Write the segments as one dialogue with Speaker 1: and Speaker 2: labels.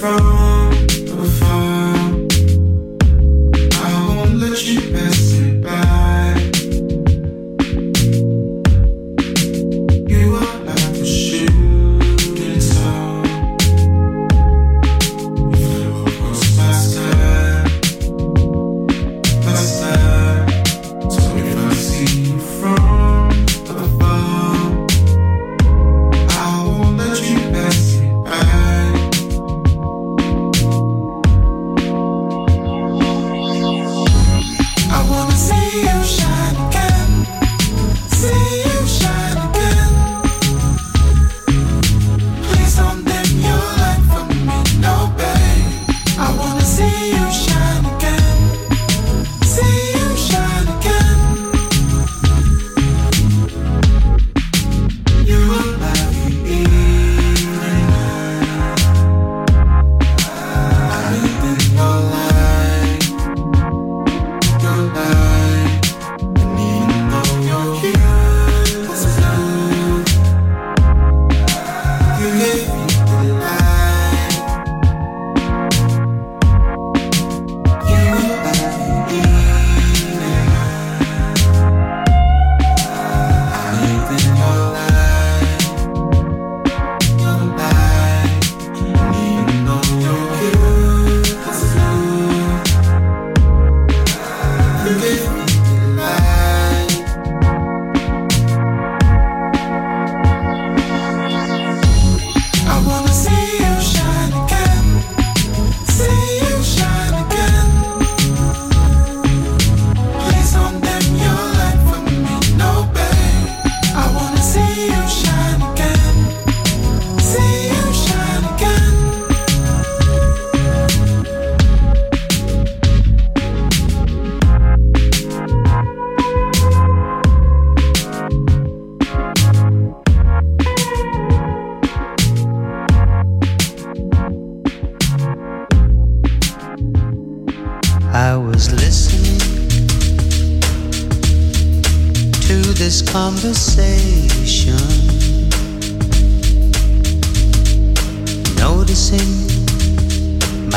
Speaker 1: from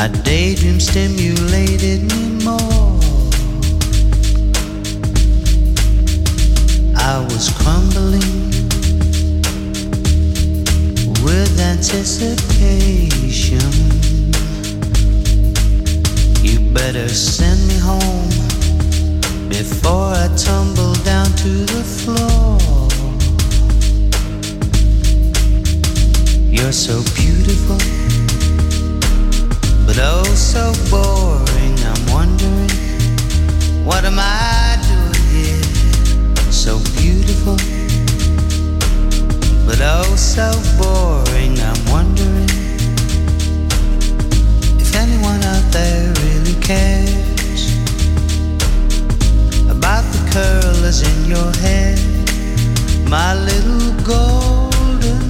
Speaker 1: My daydream stimulated me more. I was crumbling with anticipation. You better send me home before I tumble down to the floor. You're so beautiful. But oh, so boring. I'm wondering, what am I doing here? So beautiful. But oh, so boring. I'm wondering if anyone out there really cares about the curlers in your hair, my little golden.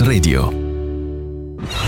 Speaker 2: Radio.